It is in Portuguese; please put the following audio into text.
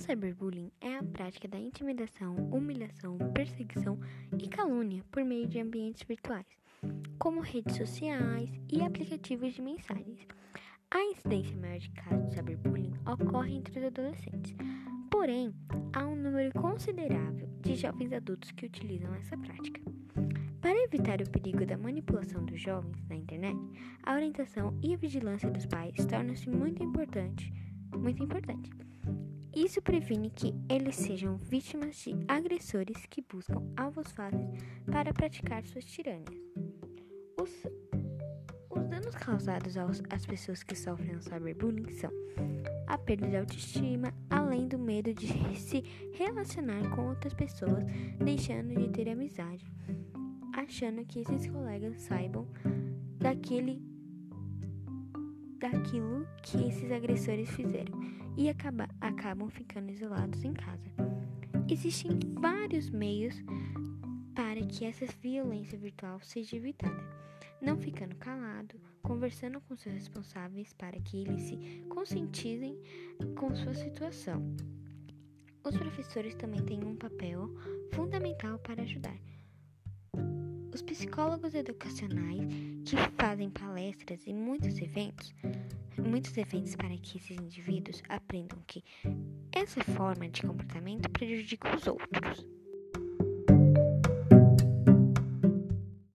cyberbullying é a prática da intimidação, humilhação, perseguição e calúnia por meio de ambientes virtuais, como redes sociais e aplicativos de mensagens. A incidência maior de casos de cyberbullying ocorre entre os adolescentes, porém, há um número considerável de jovens adultos que utilizam essa prática. Para evitar o perigo da manipulação dos jovens na internet, a orientação e a vigilância dos pais torna-se muito importante, muito importante. Isso previne que eles sejam vítimas de agressores que buscam alvos fáceis para praticar suas tiranias. Os, os danos causados aos, às pessoas que sofrem o cyberbullying são a perda de autoestima, além do medo de se relacionar com outras pessoas, deixando de ter amizade, achando que esses colegas saibam daquele daquilo que esses agressores fizeram e acaba, acabam ficando isolados em casa. Existem vários meios para que essa violência virtual seja evitada. Não ficando calado, conversando com seus responsáveis para que eles se conscientizem com sua situação. Os professores também têm um papel fundamental para ajudar. Os psicólogos educacionais que fazem palestras e muitos eventos muitos eventos para que esses indivíduos aprendam que essa forma de comportamento prejudica os outros.